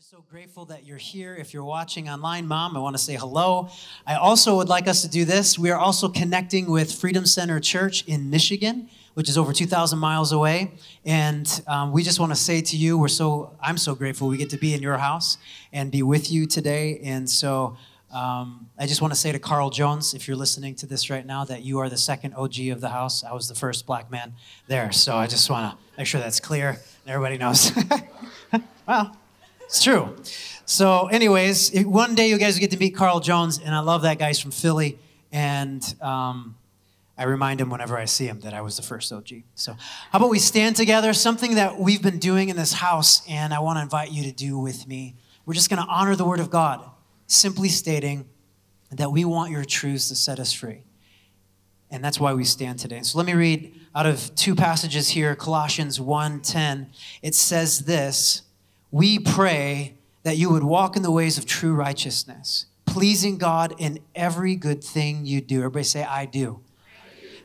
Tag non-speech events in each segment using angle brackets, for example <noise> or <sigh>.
just so grateful that you're here. If you're watching online, Mom, I want to say hello. I also would like us to do this. We are also connecting with Freedom Center Church in Michigan, which is over 2,000 miles away. And um, we just want to say to you, we're so I'm so grateful we get to be in your house and be with you today. And so um, I just want to say to Carl Jones, if you're listening to this right now, that you are the second OG of the house. I was the first black man there. So I just want to make sure that's clear. Everybody knows. <laughs> well, it's true. So, anyways, one day you guys get to meet Carl Jones, and I love that guy's from Philly, and um, I remind him whenever I see him that I was the first OG. So, how about we stand together? Something that we've been doing in this house, and I want to invite you to do with me. We're just going to honor the Word of God, simply stating that we want your truths to set us free. And that's why we stand today. So let me read out of two passages here, Colossians 1:10. It says this, we pray that you would walk in the ways of true righteousness, pleasing God in every good thing you do. Everybody say, I do.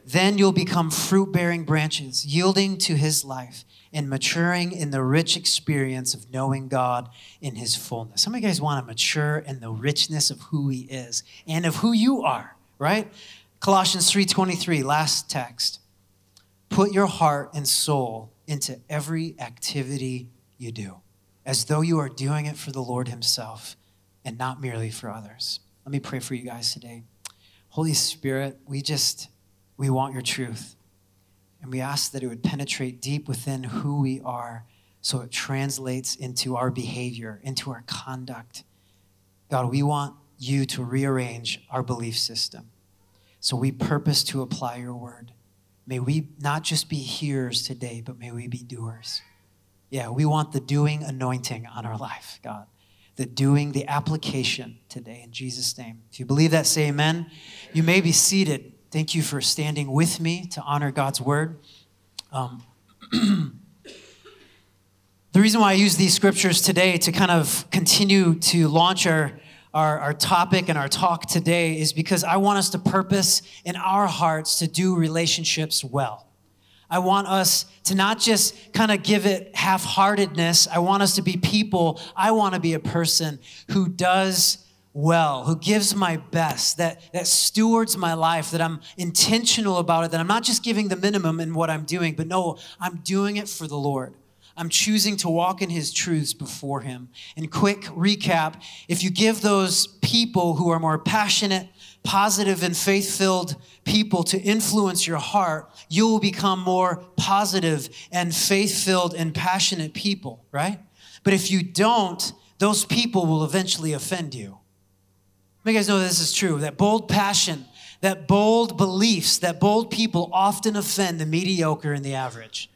Then you'll become fruit bearing branches, yielding to his life and maturing in the rich experience of knowing God in his fullness. Some of you guys want to mature in the richness of who he is and of who you are, right? Colossians 3:23, last text. Put your heart and soul into every activity you do as though you are doing it for the Lord Himself and not merely for others. Let me pray for you guys today. Holy Spirit, we just, we want your truth. And we ask that it would penetrate deep within who we are so it translates into our behavior, into our conduct. God, we want you to rearrange our belief system. So we purpose to apply your word. May we not just be hearers today, but may we be doers. Yeah, we want the doing anointing on our life, God. The doing, the application today in Jesus' name. If you believe that, say amen. You may be seated. Thank you for standing with me to honor God's word. Um, <clears throat> the reason why I use these scriptures today to kind of continue to launch our, our, our topic and our talk today is because I want us to purpose in our hearts to do relationships well. I want us to not just kind of give it half heartedness. I want us to be people. I want to be a person who does well, who gives my best, that, that stewards my life, that I'm intentional about it, that I'm not just giving the minimum in what I'm doing, but no, I'm doing it for the Lord. I'm choosing to walk in his truths before him. And quick recap if you give those people who are more passionate, positive and faith filled people to influence your heart, you will become more positive and faith filled and passionate people, right? But if you don't, those people will eventually offend you. You guys know this is true that bold passion, that bold beliefs, that bold people often offend the mediocre and the average.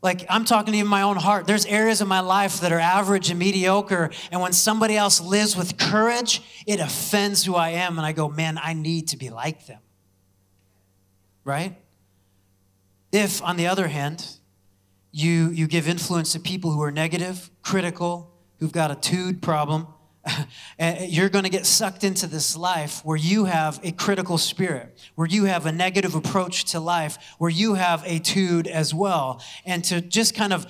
Like, I'm talking to you in my own heart. There's areas of my life that are average and mediocre. And when somebody else lives with courage, it offends who I am. And I go, man, I need to be like them. Right? If, on the other hand, you, you give influence to people who are negative, critical, who've got a tude problem, <laughs> you're going to get sucked into this life where you have a critical spirit, where you have a negative approach to life, where you have a tude as well. And to just kind of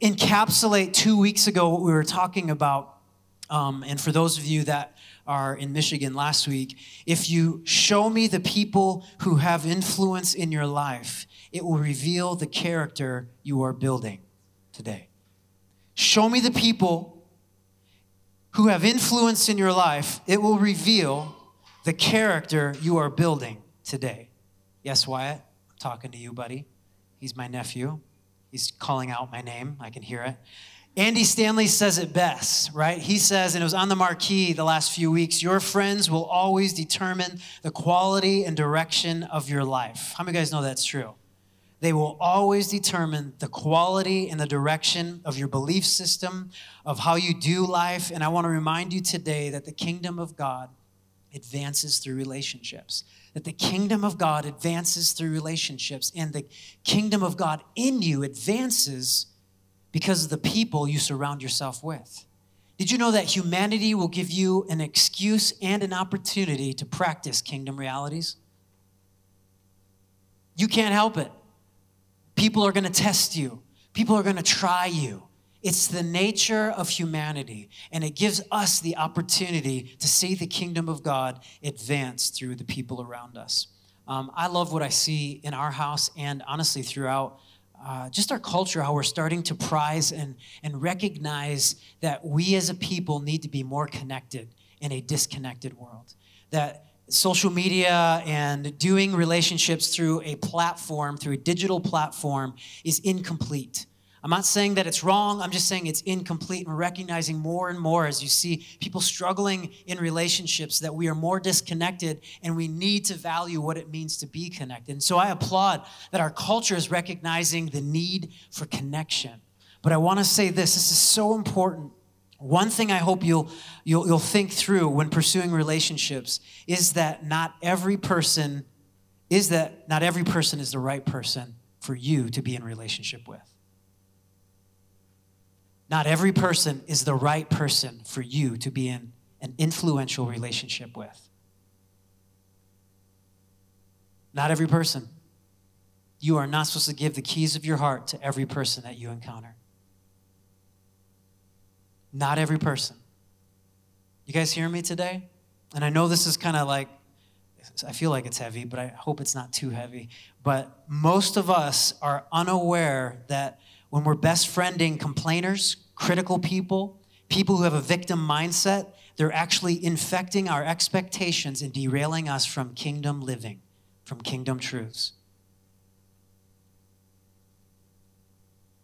encapsulate two weeks ago what we were talking about, um, and for those of you that are in Michigan last week, if you show me the people who have influence in your life, it will reveal the character you are building today. Show me the people who have influence in your life, it will reveal the character you are building today. Yes, Wyatt, I'm talking to you, buddy. He's my nephew. He's calling out my name. I can hear it. Andy Stanley says it best, right? He says, and it was on the marquee the last few weeks your friends will always determine the quality and direction of your life. How many guys know that's true? They will always determine the quality and the direction of your belief system, of how you do life. And I want to remind you today that the kingdom of God advances through relationships. That the kingdom of God advances through relationships. And the kingdom of God in you advances because of the people you surround yourself with. Did you know that humanity will give you an excuse and an opportunity to practice kingdom realities? You can't help it. People are going to test you, people are going to try you. It's the nature of humanity, and it gives us the opportunity to see the kingdom of God advance through the people around us. Um, I love what I see in our house and honestly throughout uh, just our culture, how we're starting to prize and, and recognize that we as a people need to be more connected in a disconnected world. That social media and doing relationships through a platform, through a digital platform, is incomplete. I'm not saying that it's wrong, I'm just saying it's incomplete. And we're recognizing more and more as you see people struggling in relationships that we are more disconnected and we need to value what it means to be connected. And so I applaud that our culture is recognizing the need for connection. But I want to say this this is so important one thing I hope you'll, you'll, you'll think through when pursuing relationships is that not every person is that not every person is the right person for you to be in relationship with. Not every person is the right person for you to be in an influential relationship with. Not every person. You are not supposed to give the keys of your heart to every person that you encounter. Not every person. You guys hear me today? And I know this is kind of like, I feel like it's heavy, but I hope it's not too heavy. But most of us are unaware that when we're best friending complainers, critical people, people who have a victim mindset, they're actually infecting our expectations and derailing us from kingdom living, from kingdom truths.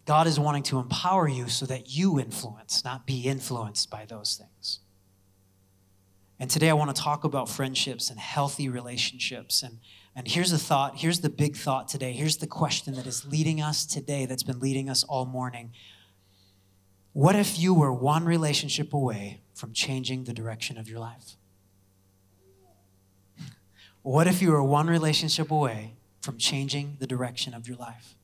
God is wanting to empower you so that you influence, not be influenced by those things. And today I want to talk about friendships and healthy relationships. And, and here's the thought, here's the big thought today. Here's the question that is leading us today, that's been leading us all morning. What if you were one relationship away from changing the direction of your life? What if you were one relationship away from changing the direction of your life?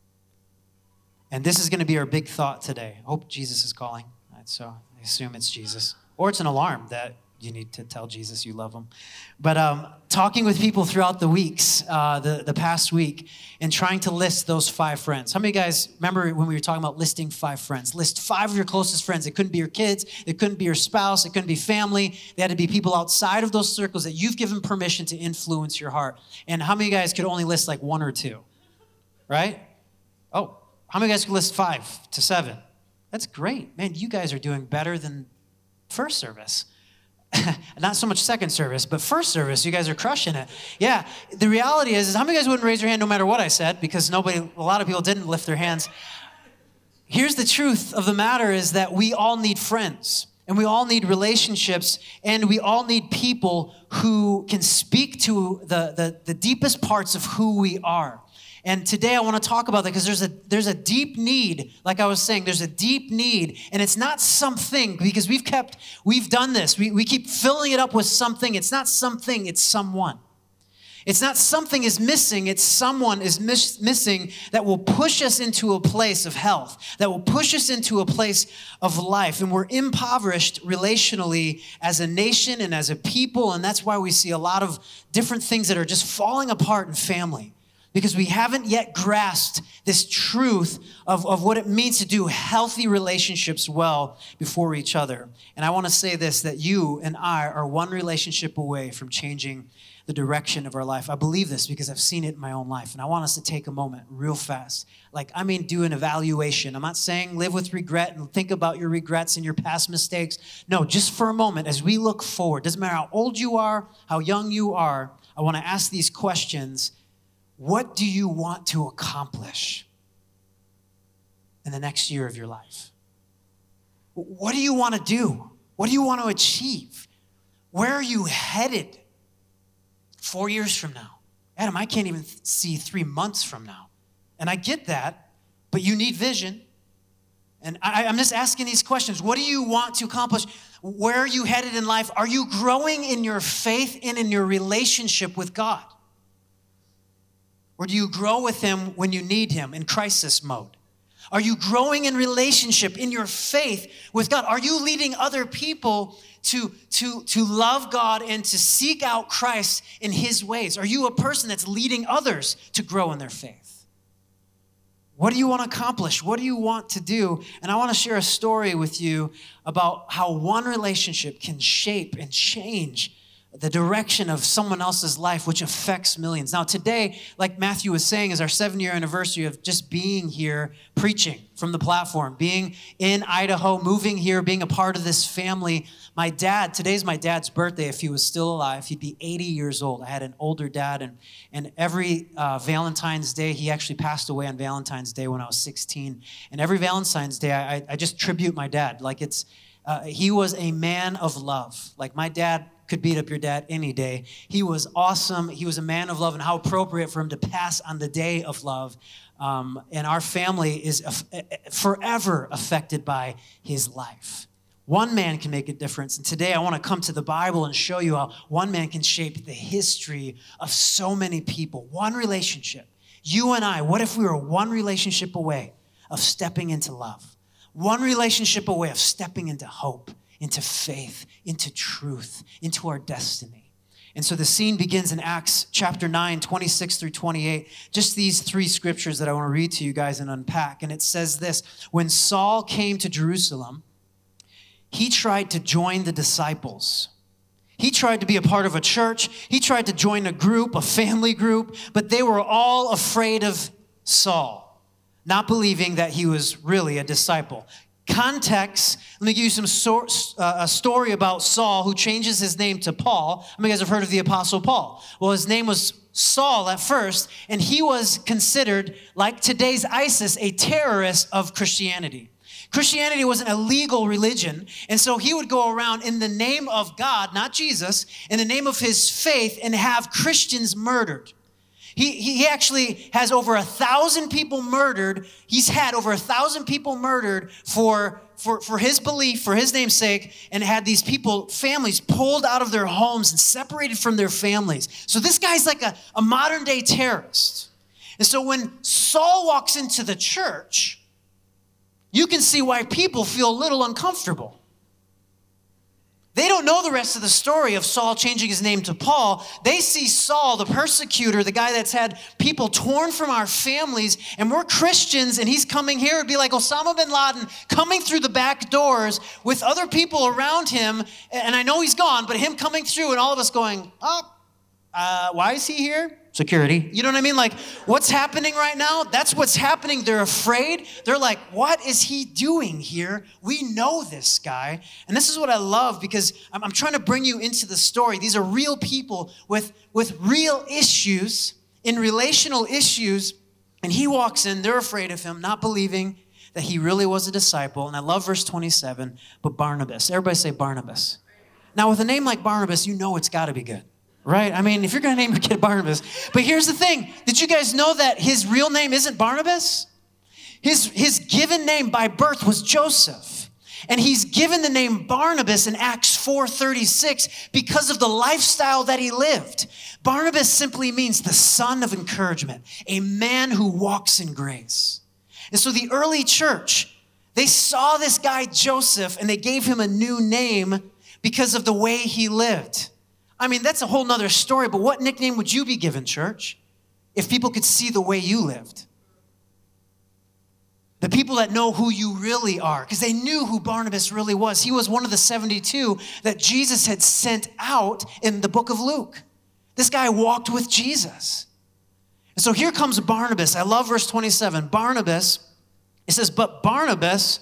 And this is going to be our big thought today. I hope Jesus is calling. So I assume it's Jesus. Or it's an alarm that you need to tell Jesus you love him. But um, talking with people throughout the weeks, uh, the, the past week, and trying to list those five friends. How many guys remember when we were talking about listing five friends? List five of your closest friends. It couldn't be your kids, it couldn't be your spouse, it couldn't be family. They had to be people outside of those circles that you've given permission to influence your heart. And how many guys could only list like one or two? Right? Oh, how many guys can list five to seven? That's great. Man, you guys are doing better than first service. <laughs> Not so much second service, but first service, you guys are crushing it. Yeah, the reality is, is how many guys wouldn't raise your hand no matter what I said? Because nobody, a lot of people didn't lift their hands. Here's the truth of the matter is that we all need friends and we all need relationships and we all need people who can speak to the, the, the deepest parts of who we are. And today I want to talk about that because there's a there's a deep need, like I was saying, there's a deep need, and it's not something because we've kept we've done this. We, we keep filling it up with something. It's not something, it's someone. It's not something is missing, it's someone is miss, missing that will push us into a place of health, that will push us into a place of life. And we're impoverished relationally as a nation and as a people. And that's why we see a lot of different things that are just falling apart in family because we haven't yet grasped this truth of, of what it means to do healthy relationships well before each other. And I want to say this that you and I are one relationship away from changing the direction of our life. I believe this because I've seen it in my own life. And I want us to take a moment real fast. Like, I mean, do an evaluation. I'm not saying live with regret and think about your regrets and your past mistakes. No, just for a moment, as we look forward, doesn't matter how old you are, how young you are, I want to ask these questions what do you want to accomplish in the next year of your life? What do you want to do? What do you want to achieve? Where are you headed four years from now? Adam, I can't even see three months from now. And I get that, but you need vision. And I, am just asking these questions. What do you want to accomplish? Where are you headed in life? Are you growing in your faith and in your relationship with God? Or do you grow with Him when you need Him in crisis mode? Are you growing in relationship, in your faith with God? Are you leading other people to, to, to love God and to seek out Christ in His ways? Are you a person that's leading others to grow in their faith? What do you want to accomplish? What do you want to do? And I want to share a story with you about how one relationship can shape and change the direction of someone else's life, which affects millions. Now, today, like Matthew was saying, is our seven year anniversary of just being here preaching from the platform, being in Idaho, moving here, being a part of this family. My dad, today's my dad's birthday. If he was still alive, he'd be 80 years old. I had an older dad, and, and every uh, Valentine's Day, he actually passed away on Valentine's Day when I was 16. And every Valentine's Day, I, I just tribute my dad. Like it's, uh, he was a man of love. Like my dad could beat up your dad any day. He was awesome. He was a man of love, and how appropriate for him to pass on the day of love. Um, and our family is forever affected by his life. One man can make a difference. And today I want to come to the Bible and show you how one man can shape the history of so many people. One relationship. You and I, what if we were one relationship away of stepping into love? One relationship away of stepping into hope into faith, into truth, into our destiny. And so the scene begins in Acts chapter 9, 26 through 28. Just these three scriptures that I want to read to you guys and unpack. And it says this When Saul came to Jerusalem, he tried to join the disciples. He tried to be a part of a church. He tried to join a group, a family group, but they were all afraid of Saul, not believing that he was really a disciple. Context, let me give you some uh, a story about Saul who changes his name to Paul. Many of you guys have heard of the Apostle Paul? Well, his name was Saul at first, and he was considered, like today's ISIS, a terrorist of Christianity. Christianity was an illegal religion, and so he would go around in the name of God, not Jesus, in the name of his faith, and have Christians murdered. He, he actually has over a thousand people murdered. He's had over a thousand people murdered for, for, for his belief, for his name's sake, and had these people, families, pulled out of their homes and separated from their families. So this guy's like a, a modern day terrorist. And so when Saul walks into the church, you can see why people feel a little uncomfortable. They don't know the rest of the story of Saul changing his name to Paul. They see Saul, the persecutor, the guy that's had people torn from our families, and we're Christians, and he's coming here. It'd be like Osama bin Laden coming through the back doors with other people around him. And I know he's gone, but him coming through, and all of us going, Oh, uh, why is he here? security. You know what I mean? Like, what's happening right now? That's what's happening. They're afraid. They're like, what is he doing here? We know this guy. And this is what I love because I'm, I'm trying to bring you into the story. These are real people with, with real issues, in relational issues. And he walks in, they're afraid of him, not believing that he really was a disciple. And I love verse 27, but Barnabas. Everybody say Barnabas. Now, with a name like Barnabas, you know it's got to be good right? I mean, if you're going to name your kid Barnabas. But here's the thing did you guys know that his real name isn't Barnabas? His, his given name by birth was Joseph. And he's given the name Barnabas in Acts 4:36 because of the lifestyle that he lived. Barnabas simply means the son of encouragement, a man who walks in grace. And so the early church, they saw this guy Joseph and they gave him a new name because of the way he lived. I mean, that's a whole nother story, but what nickname would you be given, church, if people could see the way you lived? The people that know who you really are, because they knew who Barnabas really was. He was one of the 72 that Jesus had sent out in the book of Luke. This guy walked with Jesus. And so here comes Barnabas. I love verse 27. Barnabas, it says, But Barnabas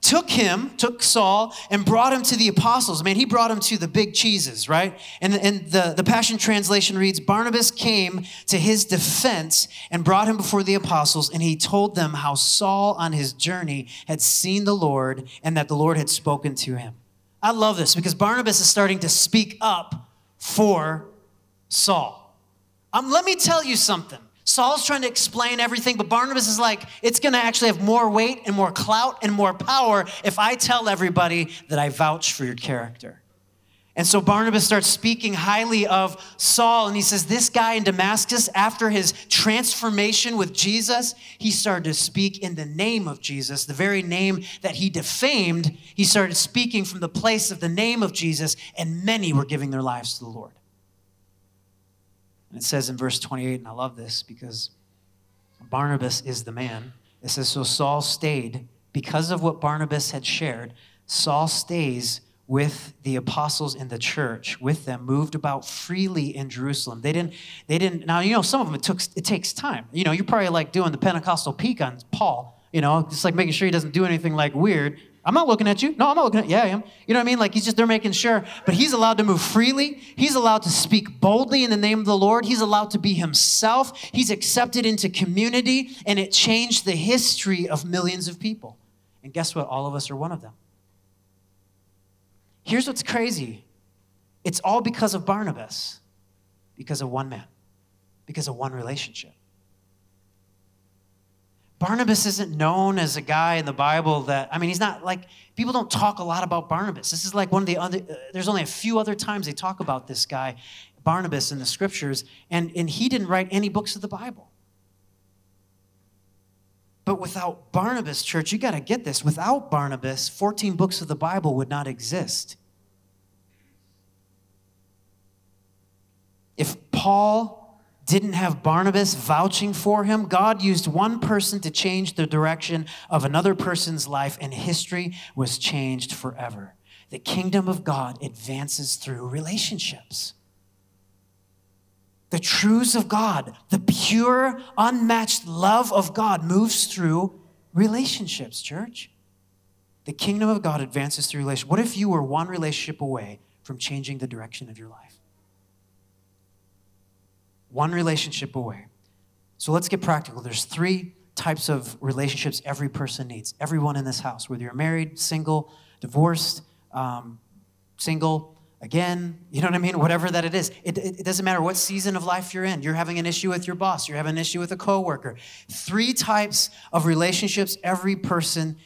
took him, took Saul, and brought him to the apostles. Man, he brought him to the big cheeses, right? And, and the, the Passion Translation reads Barnabas came to his defense and brought him before the apostles, and he told them how Saul on his journey had seen the Lord and that the Lord had spoken to him. I love this because Barnabas is starting to speak up for Saul. Um, let me tell you something. Saul's trying to explain everything, but Barnabas is like, it's going to actually have more weight and more clout and more power if I tell everybody that I vouch for your character. And so Barnabas starts speaking highly of Saul, and he says, This guy in Damascus, after his transformation with Jesus, he started to speak in the name of Jesus, the very name that he defamed. He started speaking from the place of the name of Jesus, and many were giving their lives to the Lord. And it says in verse 28, and I love this because Barnabas is the man. It says, So Saul stayed because of what Barnabas had shared. Saul stays with the apostles in the church with them moved about freely in jerusalem they didn't they didn't now you know some of them it took it takes time you know you're probably like doing the pentecostal peek on paul you know just like making sure he doesn't do anything like weird i'm not looking at you. No i'm not looking at yeah i am. You know what i mean? Like he's just they're making sure. But he's allowed to move freely. He's allowed to speak boldly in the name of the lord. He's allowed to be himself. He's accepted into community and it changed the history of millions of people. And guess what? All of us are one of them. Here's what's crazy. It's all because of Barnabas, because of one man, because of one relationship. Barnabas isn't known as a guy in the Bible that, I mean, he's not like, people don't talk a lot about Barnabas. This is like one of the other, uh, there's only a few other times they talk about this guy, Barnabas, in the scriptures, and, and he didn't write any books of the Bible. But without Barnabas, church, you got to get this. Without Barnabas, 14 books of the Bible would not exist. If Paul didn't have Barnabas vouching for him, God used one person to change the direction of another person's life, and history was changed forever. The kingdom of God advances through relationships the truths of God, the pure, unmatched love of God moves through relationships, church. The kingdom of God advances through relationships. What if you were one relationship away from changing the direction of your life? One relationship away. So let's get practical. There's three types of relationships every person needs. Everyone in this house, whether you're married, single, divorced, um, single, again, you know what I mean? Whatever that it is. It, it, it, doesn't matter what season of life you're in. You're having an issue with your boss, you're having an issue with a coworker. Three types of relationships every person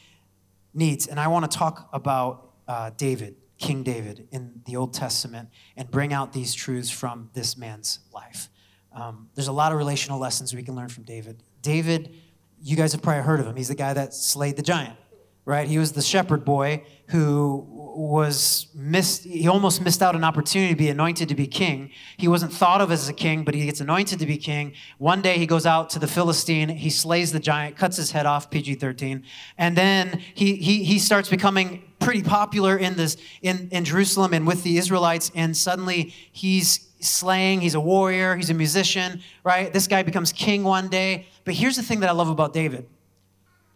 needs. And I want to talk about uh, David, King David, in the Old Testament and bring out these truths from this man's life. Um, there's a lot of relational lessons we can learn from David. David, you guys have probably heard of him. He's the guy that slayed the giant, right? He was the shepherd boy who was missed he almost missed out an opportunity to be anointed to be king he wasn't thought of as a king but he gets anointed to be king one day he goes out to the philistine he slays the giant cuts his head off pg-13 and then he he, he starts becoming pretty popular in this in, in jerusalem and with the israelites and suddenly he's slaying he's a warrior he's a musician right? This guy becomes king one day. But here's the thing that i love about david.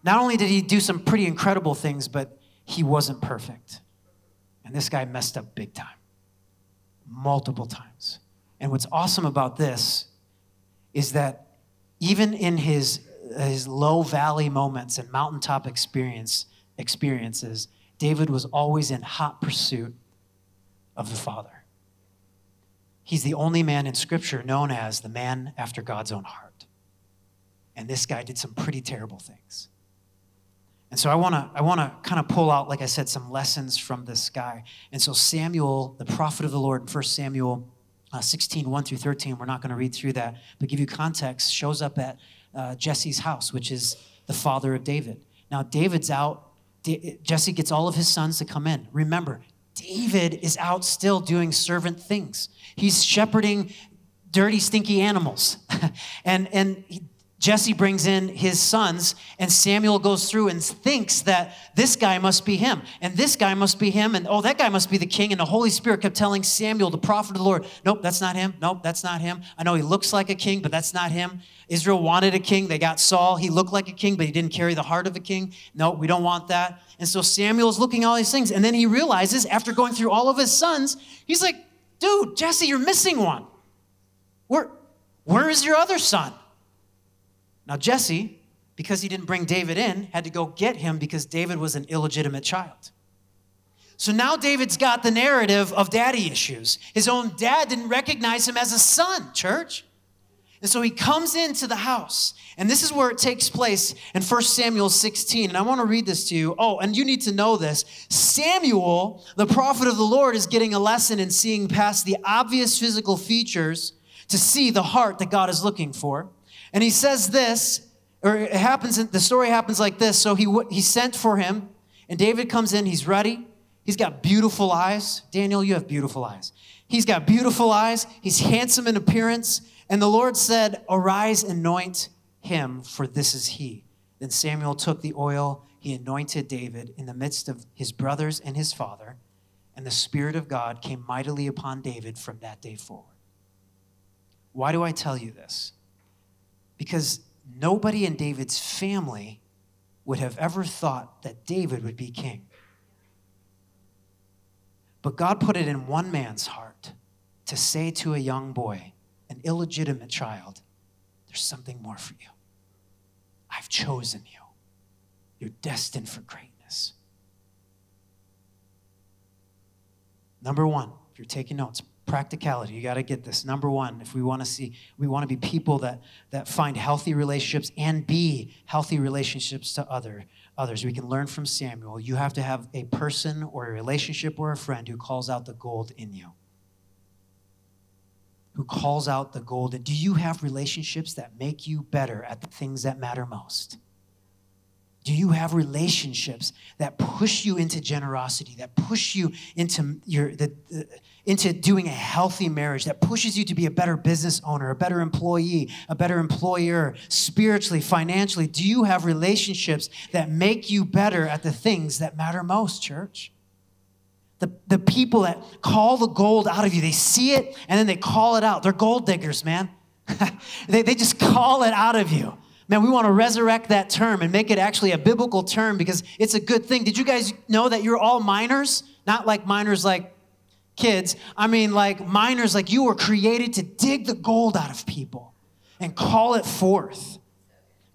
Not only did he do some pretty incredible things but he wasn't perfect. And this guy messed up big time, multiple times. And what's awesome about this is that even in his, uh, his low valley moments and mountaintop experience, experiences, David was always in hot pursuit of the Father. He's the only man in Scripture known as the man after God's own heart. And this guy did some pretty terrible things. And so I want to I want to kind of pull out like I said some lessons from this guy. And so Samuel, the prophet of the Lord, in 1 Samuel uh, 16, 1 through 13, we're not going to read through that, but give you context, shows up at uh, Jesse's house, which is the father of David. Now, David's out. Jesse gets all of his sons to come in. Remember, David is out still doing servant things. He's shepherding dirty, stinky animals. <laughs> and and Jesse brings in his sons, and Samuel goes through and thinks that this guy must be him, and this guy must be him, and oh, that guy must be the king. And the Holy Spirit kept telling Samuel, the prophet of the Lord, nope, that's not him. Nope, that's not him. I know he looks like a king, but that's not him. Israel wanted a king. They got Saul. He looked like a king, but he didn't carry the heart of a king. No, we don't want that. And so Samuel's looking at all these things, and then he realizes after going through all of his sons, he's like, dude, Jesse, you're missing one. Where, where is your other son? Now, Jesse, because he didn't bring David in, had to go get him because David was an illegitimate child. So now David's got the narrative of daddy issues. His own dad didn't recognize him as a son, church. And so he comes into the house. And this is where it takes place in 1 Samuel 16. And I want to read this to you. Oh, and you need to know this. Samuel, the prophet of the Lord, is getting a lesson in seeing past the obvious physical features to see the heart that God is looking for. And he says this, or it happens, the story happens like this. So he, he sent for him, and David comes in, he's ready. He's got beautiful eyes. Daniel, you have beautiful eyes. He's got beautiful eyes. He's handsome in appearance. And the Lord said, Arise, anoint him, for this is he. Then Samuel took the oil, he anointed David in the midst of his brothers and his father, and the Spirit of God came mightily upon David from that day forward. Why do I tell you this? Because nobody in David's family would have ever thought that David would be king. But God put it in one man's heart to say to a young boy, an illegitimate child, there's something more for you. I've chosen you. You're destined for greatness. Number one, if you're taking notes, practicality. You got to get this. Number one, if we want to see, we want to be people that, that find healthy relationships and be healthy relationships to other, others. We can learn from Samuel. You have to have a person or a relationship or a friend who calls out the gold in you who calls out the golden. Do you have relationships that make you better at the things that matter most? Do you have relationships that push you into generosity, that push you into your the, into doing a healthy marriage, that pushes you to be a better business owner, a better employee, a better employer, spiritually, financially? Do you have relationships that make you better at the things that matter most, church? The, the people that call the gold out of you, they see it and then they call it out. They're gold diggers, man. <laughs> they, they just call it out of you. Man, we want to resurrect that term and make it actually a biblical term because it's a good thing. Did you guys know that you're all miners? Not like miners like kids. I mean, like miners, like you were created to dig the gold out of people and call it forth.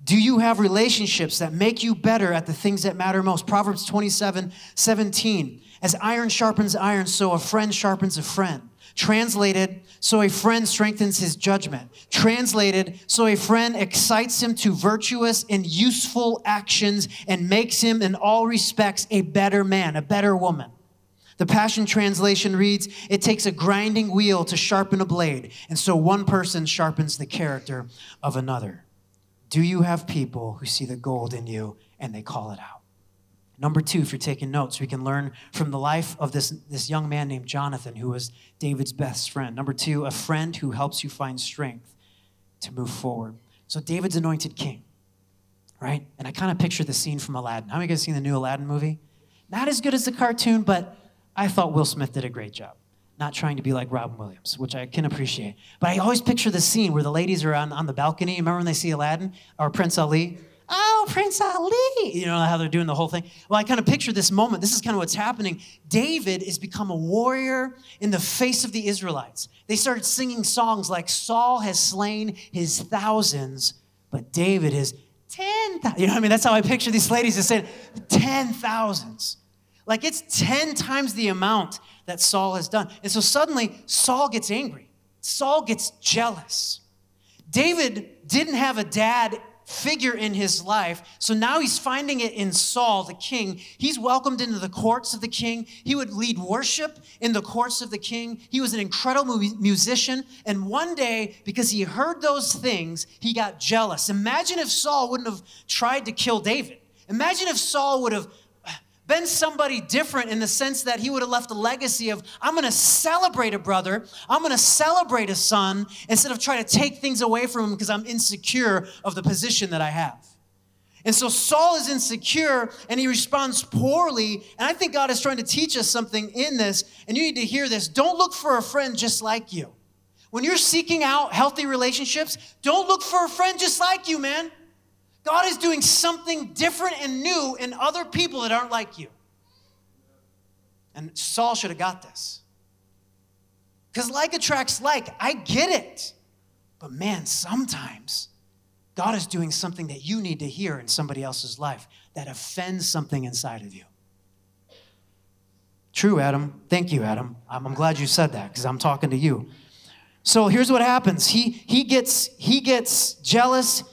Do you have relationships that make you better at the things that matter most? Proverbs 27 17. As iron sharpens iron, so a friend sharpens a friend. Translated, so a friend strengthens his judgment. Translated, so a friend excites him to virtuous and useful actions and makes him, in all respects, a better man, a better woman. The Passion Translation reads, It takes a grinding wheel to sharpen a blade, and so one person sharpens the character of another. Do you have people who see the gold in you and they call it out? Number two, if you're taking notes, we can learn from the life of this, this young man named Jonathan, who was David's best friend. Number two, a friend who helps you find strength to move forward. So, David's anointed king, right? And I kind of picture the scene from Aladdin. How many of you guys seen the new Aladdin movie? Not as good as the cartoon, but I thought Will Smith did a great job. Not trying to be like Robin Williams, which I can appreciate. But I always picture the scene where the ladies are on, on the balcony. Remember when they see Aladdin or Prince Ali? oh, Prince Ali. You know how they're doing the whole thing? Well, I kind of picture this moment. This is kind of what's happening. David has become a warrior in the face of the Israelites. They started singing songs like Saul has slain his thousands, but David is 10,000. You know what I mean? That's how I picture these ladies that said 10,000s. Like it's 10 times the amount that Saul has done. And so suddenly Saul gets angry. Saul gets jealous. David didn't have a dad figure in his life. So now he's finding it in Saul, the king. He's welcomed into the courts of the king. He would lead worship in the courts of the king. He was an incredible musician. And one day, because he heard those things, he got jealous. Imagine if Saul wouldn't have tried to kill David. Imagine if Saul would have been somebody different in the sense that he would have left a legacy of, I'm going to celebrate a brother, I'm going to celebrate a son, instead of trying to take things away from him because I'm insecure of the position that I have. And so Saul is insecure and he responds poorly. And I think God is trying to teach us something in this, and you need to hear this. Don't look for a friend just like you. When you're seeking out healthy relationships, don't look for a friend just like you, man. God is doing something different and new in other people that aren't like you. And Saul should have got this. Because like attracts like. I get it. But man, sometimes God is doing something that you need to hear in somebody else's life that offends something inside of you. True, Adam. Thank you, Adam. I'm, I'm glad you said that because I'm talking to you. So here's what happens. He, he, gets, he gets jealous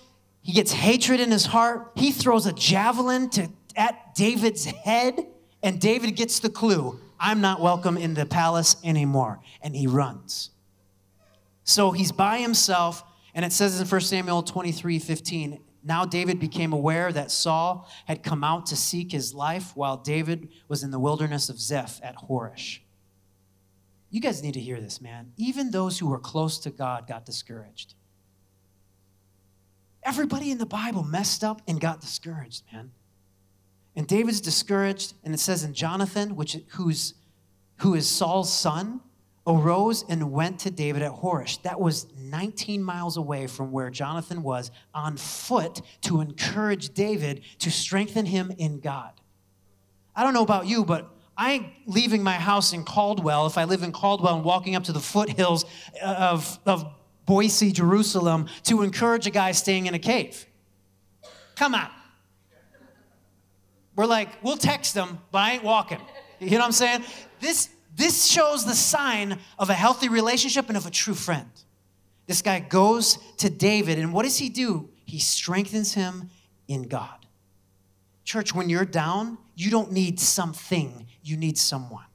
he gets hatred in his heart. He throws a javelin to, at David's head, and David gets the clue I'm not welcome in the palace anymore. And he runs. So he's by himself, and it says in 1 Samuel 23 15, now David became aware that Saul had come out to seek his life while David was in the wilderness of Ziph at Horesh. You guys need to hear this, man. Even those who were close to God got discouraged. Everybody in the Bible messed up and got discouraged, man. And David's discouraged, and it says in Jonathan, which who's who is Saul's son, arose and went to David at Horesh. That was 19 miles away from where Jonathan was on foot to encourage David to strengthen him in God. I don't know about you, but I ain't leaving my house in Caldwell if I live in Caldwell and walking up to the foothills uh, of, of Boise, Jerusalem to encourage a guy staying in a cave. Come on. We're like, we'll text them, but I ain't walking. You know what I'm saying? This, this shows the sign of a healthy relationship and of a true friend. This guy goes to David, and what does he do? He strengthens him in God. Church, when you're down, you don't need something, you need someone.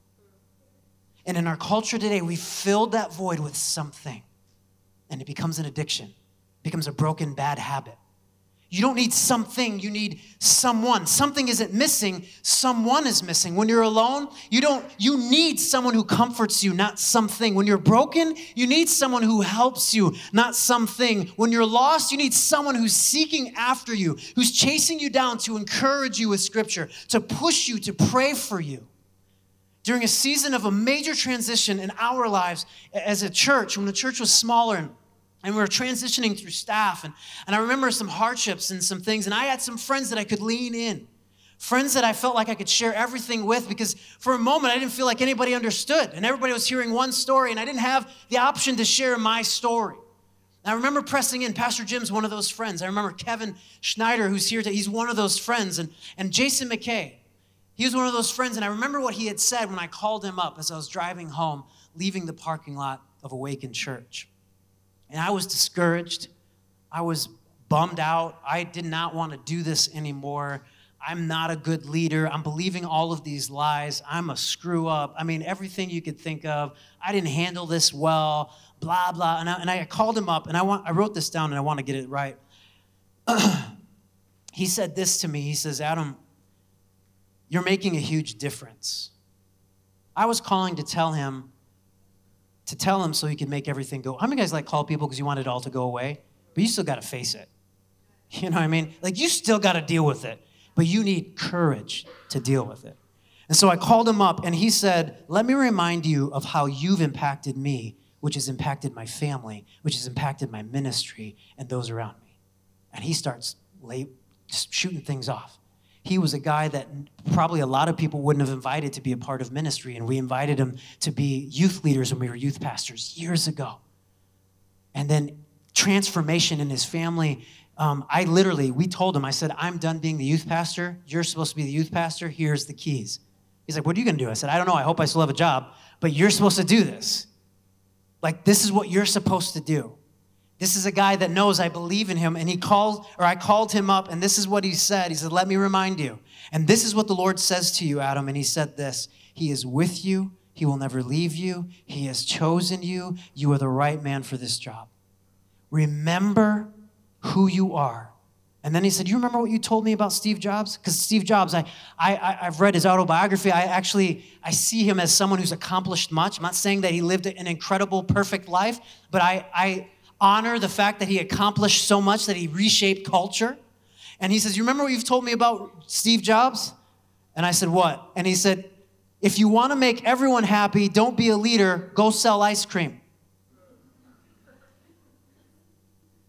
And in our culture today, we filled that void with something, and it becomes an addiction, becomes a broken, bad habit. You don't need something, you need someone. Something isn't missing, someone is missing. When you're alone, you don't you need someone who comforts you, not something. When you're broken, you need someone who helps you, not something. When you're lost, you need someone who's seeking after you, who's chasing you down to encourage you with scripture, to push you, to pray for you. During a season of a major transition in our lives as a church, when the church was smaller and and we were transitioning through staff and, and i remember some hardships and some things and i had some friends that i could lean in. Friends that i felt like i could share everything with because for a moment i didn't feel like anybody understood and everybody was hearing one story and i didn't have the option to share my story. And i remember pressing in. Pastor jim's one of those friends. I remember kevin schneider who's here today he's one of those friends and, and jason mckay he was one of those friends and i remember what he had said when i called him up as i was driving home leaving the parking lot of awaken church and I was discouraged. I was bummed out. I did not want to do this anymore. I'm not a good leader. I'm believing all of these lies. I'm a screw up. I mean, everything you could think of. I didn't handle this well, blah, blah. And I, and I called him up and I, want, I wrote this down and I want to get it right. <clears throat> he said this to me. He says, Adam, you're making a huge difference. I was calling to tell him to tell him so he could make everything go. How many guys like call people because you want it all to go away? But you still got to face it. <laughs> You know what I mean? Like you still got to deal with it, but you need courage to deal with it. And so I called him up and he said, Let me remind you of how you've impacted me, which has impacted my family, which has impacted my ministry and those around me. And he starts late, shooting things off he was a guy that probably a lot of people wouldn't have invited to be a part of ministry. And we invited him to be youth leaders when we were youth pastors years ago. And then transformation in his family. Um, I literally, we told him, I said, I'm done being the youth pastor. You're supposed to be the youth pastor. Here's the keys. He's like, What are you going to do? I said, I don't know. I hope I still have a job, but you're supposed to do this. Like, this is what you're supposed to do. This is a guy that knows I believe in him. And he called, or I called him up, and this is what he said. He said, Let me remind you. And this is what the Lord says to you, Adam. And he said this He is with you, He will never leave you, He has chosen you. You are the right man for this job. Remember who you are. And then he said, You remember what you told me about Steve Jobs? Because Steve Jobs, I, I, I've read his autobiography. I actually I see him as someone who's accomplished much. I'm not saying that he lived an incredible, perfect life, but I, I honor the fact that he accomplished so much that he reshaped culture. And he says, You remember what you've told me about Steve Jobs? And I said, What? And he said, If you want to make everyone happy, don't be a leader, go sell ice cream.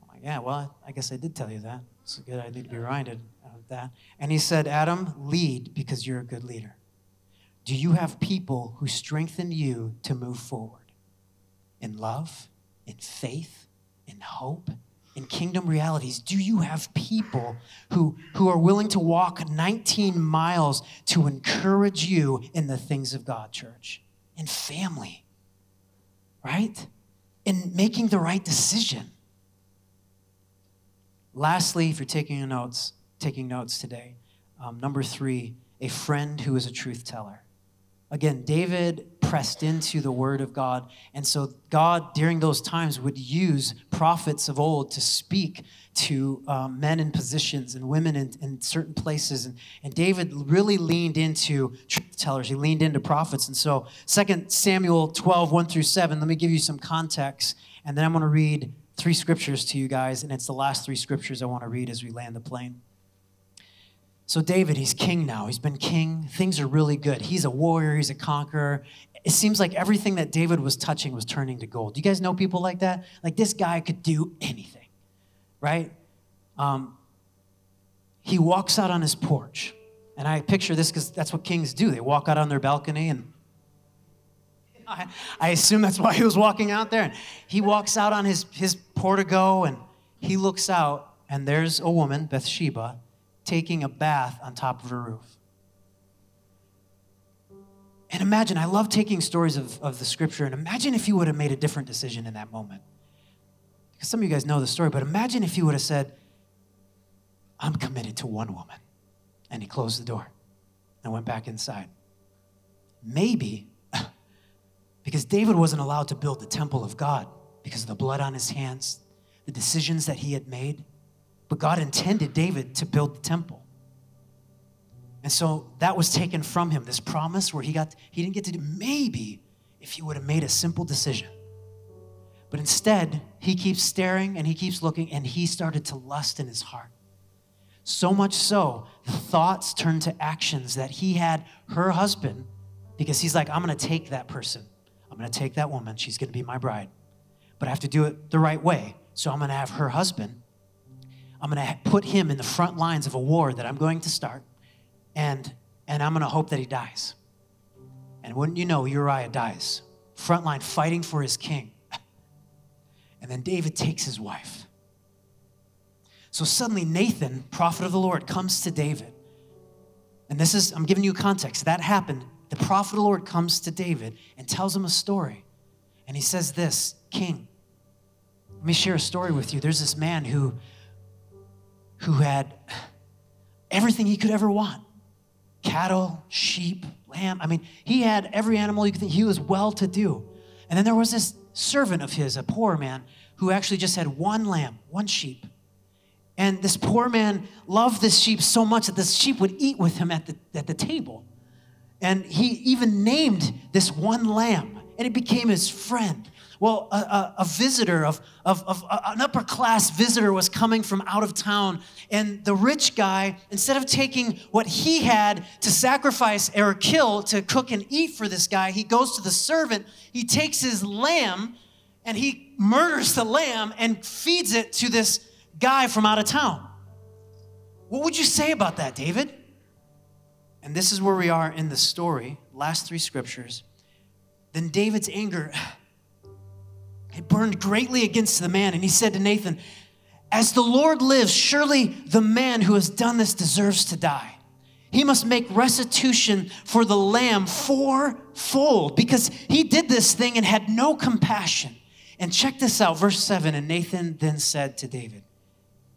I'm like, Yeah, well, I guess I did tell you that. It's good. I need to be reminded of that. And he said, Adam, lead because you're a good leader. Do you have people who strengthen you to move forward in love, in faith, in hope, in kingdom realities? Do you have people who, who are willing to walk 19 miles to encourage you in the things of God, church? In family, right? In making the right decision. Lastly, if you're taking notes, taking notes today, um, number three, a friend who is a truth teller. Again, David pressed into the word of God. And so, God, during those times, would use prophets of old to speak to um, men in positions and women in, in certain places. And, and David really leaned into truth tellers, he leaned into prophets. And so, 2 Samuel 12, 1 through 7, let me give you some context. And then I'm going to read three scriptures to you guys, and it's the last three scriptures I want to read as we land the plane. So, David, he's king now. He's been king. Things are really good. He's a warrior, he's a conqueror. It seems like everything that David was touching was turning to gold. Do you guys know people like that? Like, this guy could do anything, right? Um, he walks out on his porch. And I picture this because that's what kings do. They walk out on their balcony and <laughs> I, I assume that's why he was walking out there. And he walks out on his, his portico and he looks out, and there's a woman, Bathsheba, taking a bath on top of her roof. And imagine, I love taking stories of, of the scripture, and imagine if you would have made a different decision in that moment. Because some of you guys know the story, but imagine if you would have said, I'm committed to one woman. And he closed the door and went back inside. Maybe <laughs> because David wasn't allowed to build the temple of God because of the blood on his hands, the decisions that he had made. But God intended David to build the temple. And so that was taken from him, this promise where he got he didn't get to do maybe if he would have made a simple decision. But instead, he keeps staring and he keeps looking and he started to lust in his heart. So much so, the thoughts turned to actions that he had her husband because he's like, I'm to take that person. I'm to take that woman. She's to be my bride. But I have to do it the right way. So I'm to have her husband. I'm to put him in the front lines of a war that I'm going to start. And, and I'm going to hope that he dies. And wouldn't you know, Uriah dies, frontline fighting for his king. <laughs> And then David takes his wife. So suddenly Nathan, prophet of the Lord, comes to David. And this is, I'm giving you context. That happened. The prophet of the Lord comes to David and tells him a story. And he says this King, let me share a story with you. There's this man who, who had <sighs> everything he could ever want cattle, sheep, lamb. I mean, he had every animal you could think. He was well to do. And then there was this servant of his, a poor man, who actually just had one lamb, one sheep. And this poor man loved this sheep so much that this sheep would eat with him at the, at the table. And he even named this one lamb, and it became his friend. Well, a, a, a visitor of, of, of an upper class visitor was coming from out of town, and the rich guy, instead of taking what he had to sacrifice or kill to cook and eat for this guy, he goes to the servant, he takes his lamb, and he murders the lamb and feeds it to this guy from out of town. What would you say about that, David? And this is where we are in the story, last three scriptures. Then David's anger it burned greatly against the man, and he said to Nathan, As the Lord lives, surely the man who has done this deserves to die. He must make restitution for the lamb fourfold because he did this thing and had no compassion. And check this out, verse 7 And Nathan then said to David,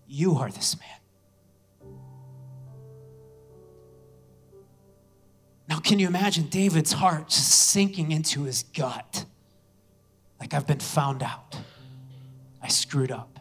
you are this man. Now, can you imagine David's heart just sinking into his gut? Like, I've been found out. I screwed up.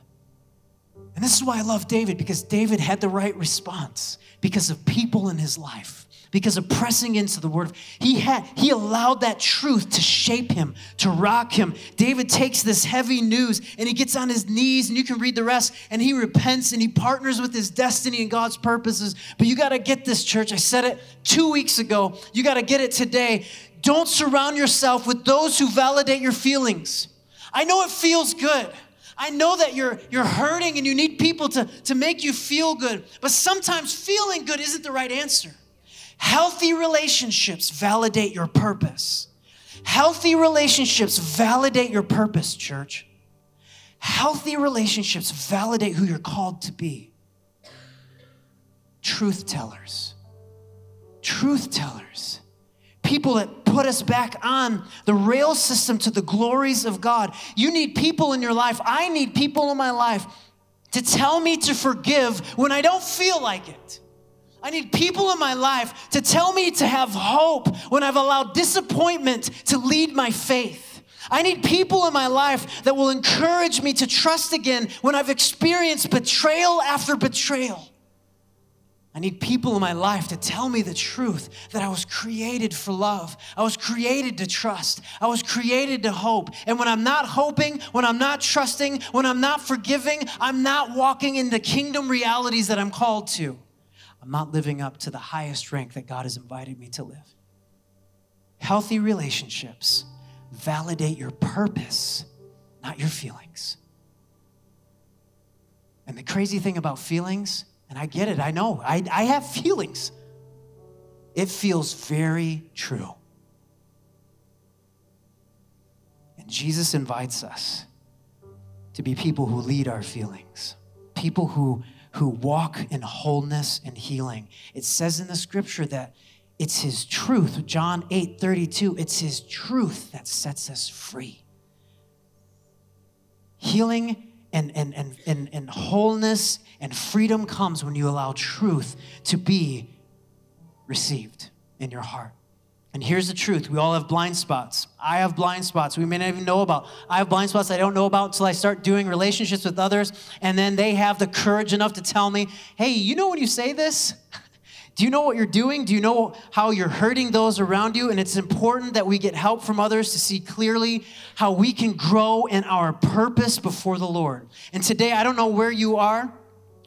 And this is why I love David, because David had the right response because of people in his life because of pressing into the word. He had he allowed that truth to shape him, to rock him. David takes this heavy news and he gets on his knees and you can read the rest and he repents and he partners with his destiny and God's purposes. But you got to get this church. I said it 2 weeks ago. You got to get it today. Don't surround yourself with those who validate your feelings. I know it feels good. I know that you're, you're hurting and you need people to, to make you feel good, but sometimes feeling good isn't the right answer. Healthy relationships validate your purpose. Healthy relationships validate your purpose, church. Healthy relationships validate who you're called to be. Truth tellers. Truth tellers. People that put us back on the rail system to the glories of God. You need people in your life. I need people in my life to tell me to forgive when I don't feel like it. I need people in my life to tell me to have hope when I've allowed disappointment to lead my faith. I need people in my life that will encourage me to trust again when I've experienced betrayal after betrayal. I need people in my life to tell me the truth that I was created for love. I was created to trust. I was created to hope. And when I'm not hoping, when I'm not trusting, when I'm not forgiving, I'm not walking in the kingdom realities that I'm called to. I'm not living up to the highest rank that God has invited me to live. Healthy relationships validate your purpose, not your feelings. And the crazy thing about feelings, and I get it, I know, I, I have feelings. It feels very true. And Jesus invites us to be people who lead our feelings, people who, who walk in wholeness and healing. It says in the scripture that it's his truth, John 8 32, it's his truth that sets us free. Healing and, and, and, and, and wholeness and freedom comes when you allow truth to be received in your heart. And here's the truth we all have blind spots. I have blind spots we may not even know about. I have blind spots I don't know about until I start doing relationships with others. And then they have the courage enough to tell me, hey, you know when you say this? <laughs> Do you know what you're doing? Do you know how you're hurting those around you? And it's important that we get help from others to see clearly how we can grow in our purpose before the Lord. And today, I don't know where you are.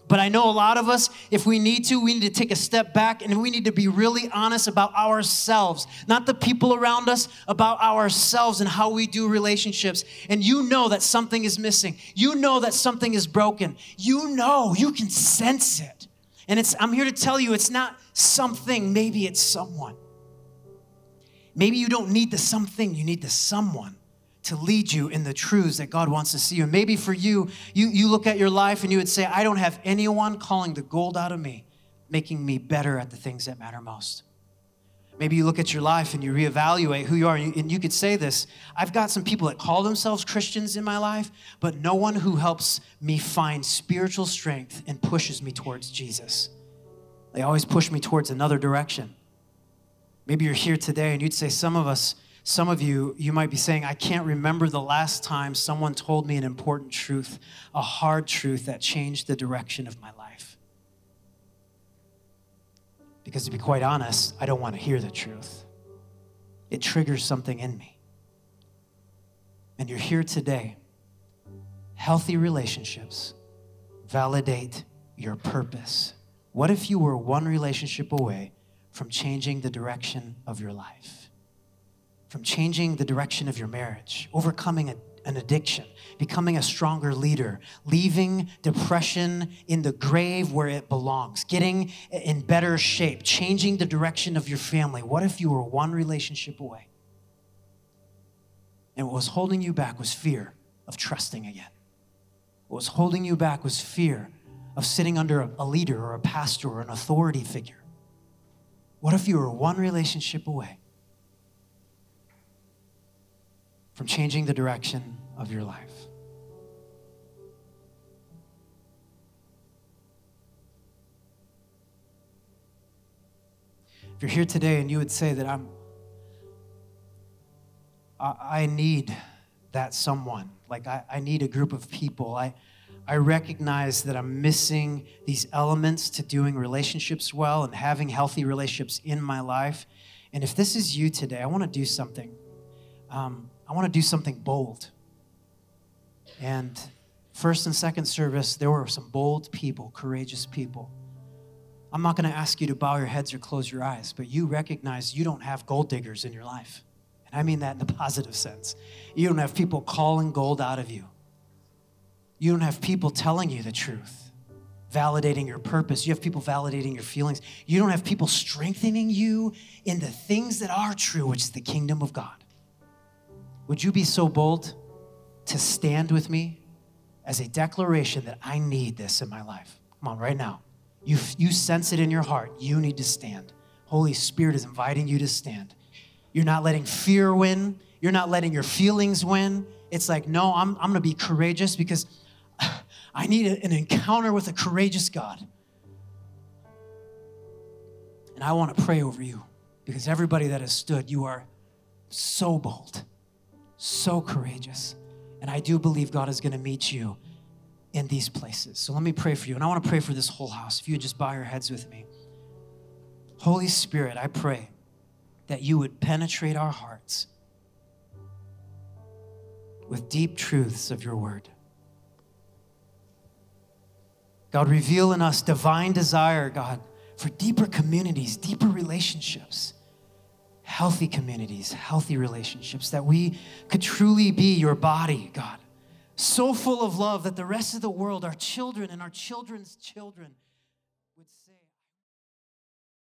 But I know a lot of us, if we need to, we need to take a step back and we need to be really honest about ourselves, not the people around us, about ourselves and how we do relationships. And you know that something is missing. You know that something is broken. You know, you can sense it. And it's I'm here to tell you it's not something, maybe it's someone. Maybe you don't need the something, you need the someone to lead you in the truths that God wants to see you. And maybe for you, you, you look at your life and you would say, I don't have anyone calling the gold out of me, making me better at the things that matter most. Maybe you look at your life and you reevaluate who you are, and you, and you, could say this I've got some people that call themselves Christians in my life, but no one who helps me find spiritual strength and pushes me towards Jesus. They always push me towards another direction. Maybe you're here today and you'd say, Some of us, some of you, you might be saying, I can't remember the last time someone told me an important truth, a hard truth that changed the direction of my life. Because to be quite honest, I don't want to hear the truth. It triggers something in me. And you're here today. Healthy relationships validate your purpose. What if you were one relationship away from changing the direction of your life? From changing the direction of your marriage, overcoming a an addiction, becoming a stronger leader, leaving depression in the grave where it belongs, getting in better shape, changing the direction of your family. What if you were one relationship away? And what was holding you back was fear of trusting again. What was holding you back was fear of sitting under a leader or a pastor or an authority figure. What if you were one relationship away from changing the direction of your life. If you're here today and you would say that I'm, I, I need that someone, like I, I need a group of people. I, I recognize that I'm missing these elements to doing relationships well and having healthy relationships in my life. And if this is you today, I want to do something. Um, I want to do something bold. And first and second service, there were some bold people, courageous people. I'm not going to ask you to bow your heads or close your eyes, but you recognize you don't have gold diggers in your life. And I mean that in the <laughs> positive sense. You don't have people calling gold out of you. You don't have people telling you the truth, validating your purpose. You have people validating your feelings. You don't have people strengthening you in the things that are true, which is the kingdom of God. Would you be so bold to stand with me as a declaration that I need this in my life? Come on, right now. You, you sense it in your heart. You need to stand. Holy Spirit is inviting you to stand. You're not letting fear win. You're not letting your feelings win. It's like, no, I'm, I'm going to be courageous because <laughs> I need an encounter with a courageous God. And I want to pray over you because everybody that has stood, you are so bold so courageous. And I do believe God is going to meet you in these places. So let me pray for you. And I want to pray for this whole house. If you would just bow your heads with me. Holy Spirit, I pray that you would penetrate our hearts with deep truths of your word. God, reveal in us divine desire, God, for deeper communities, deeper relationships, healthy communities, healthy relationships, that we could truly be your body, God, so full of love that the rest of the world, our children and our children's children,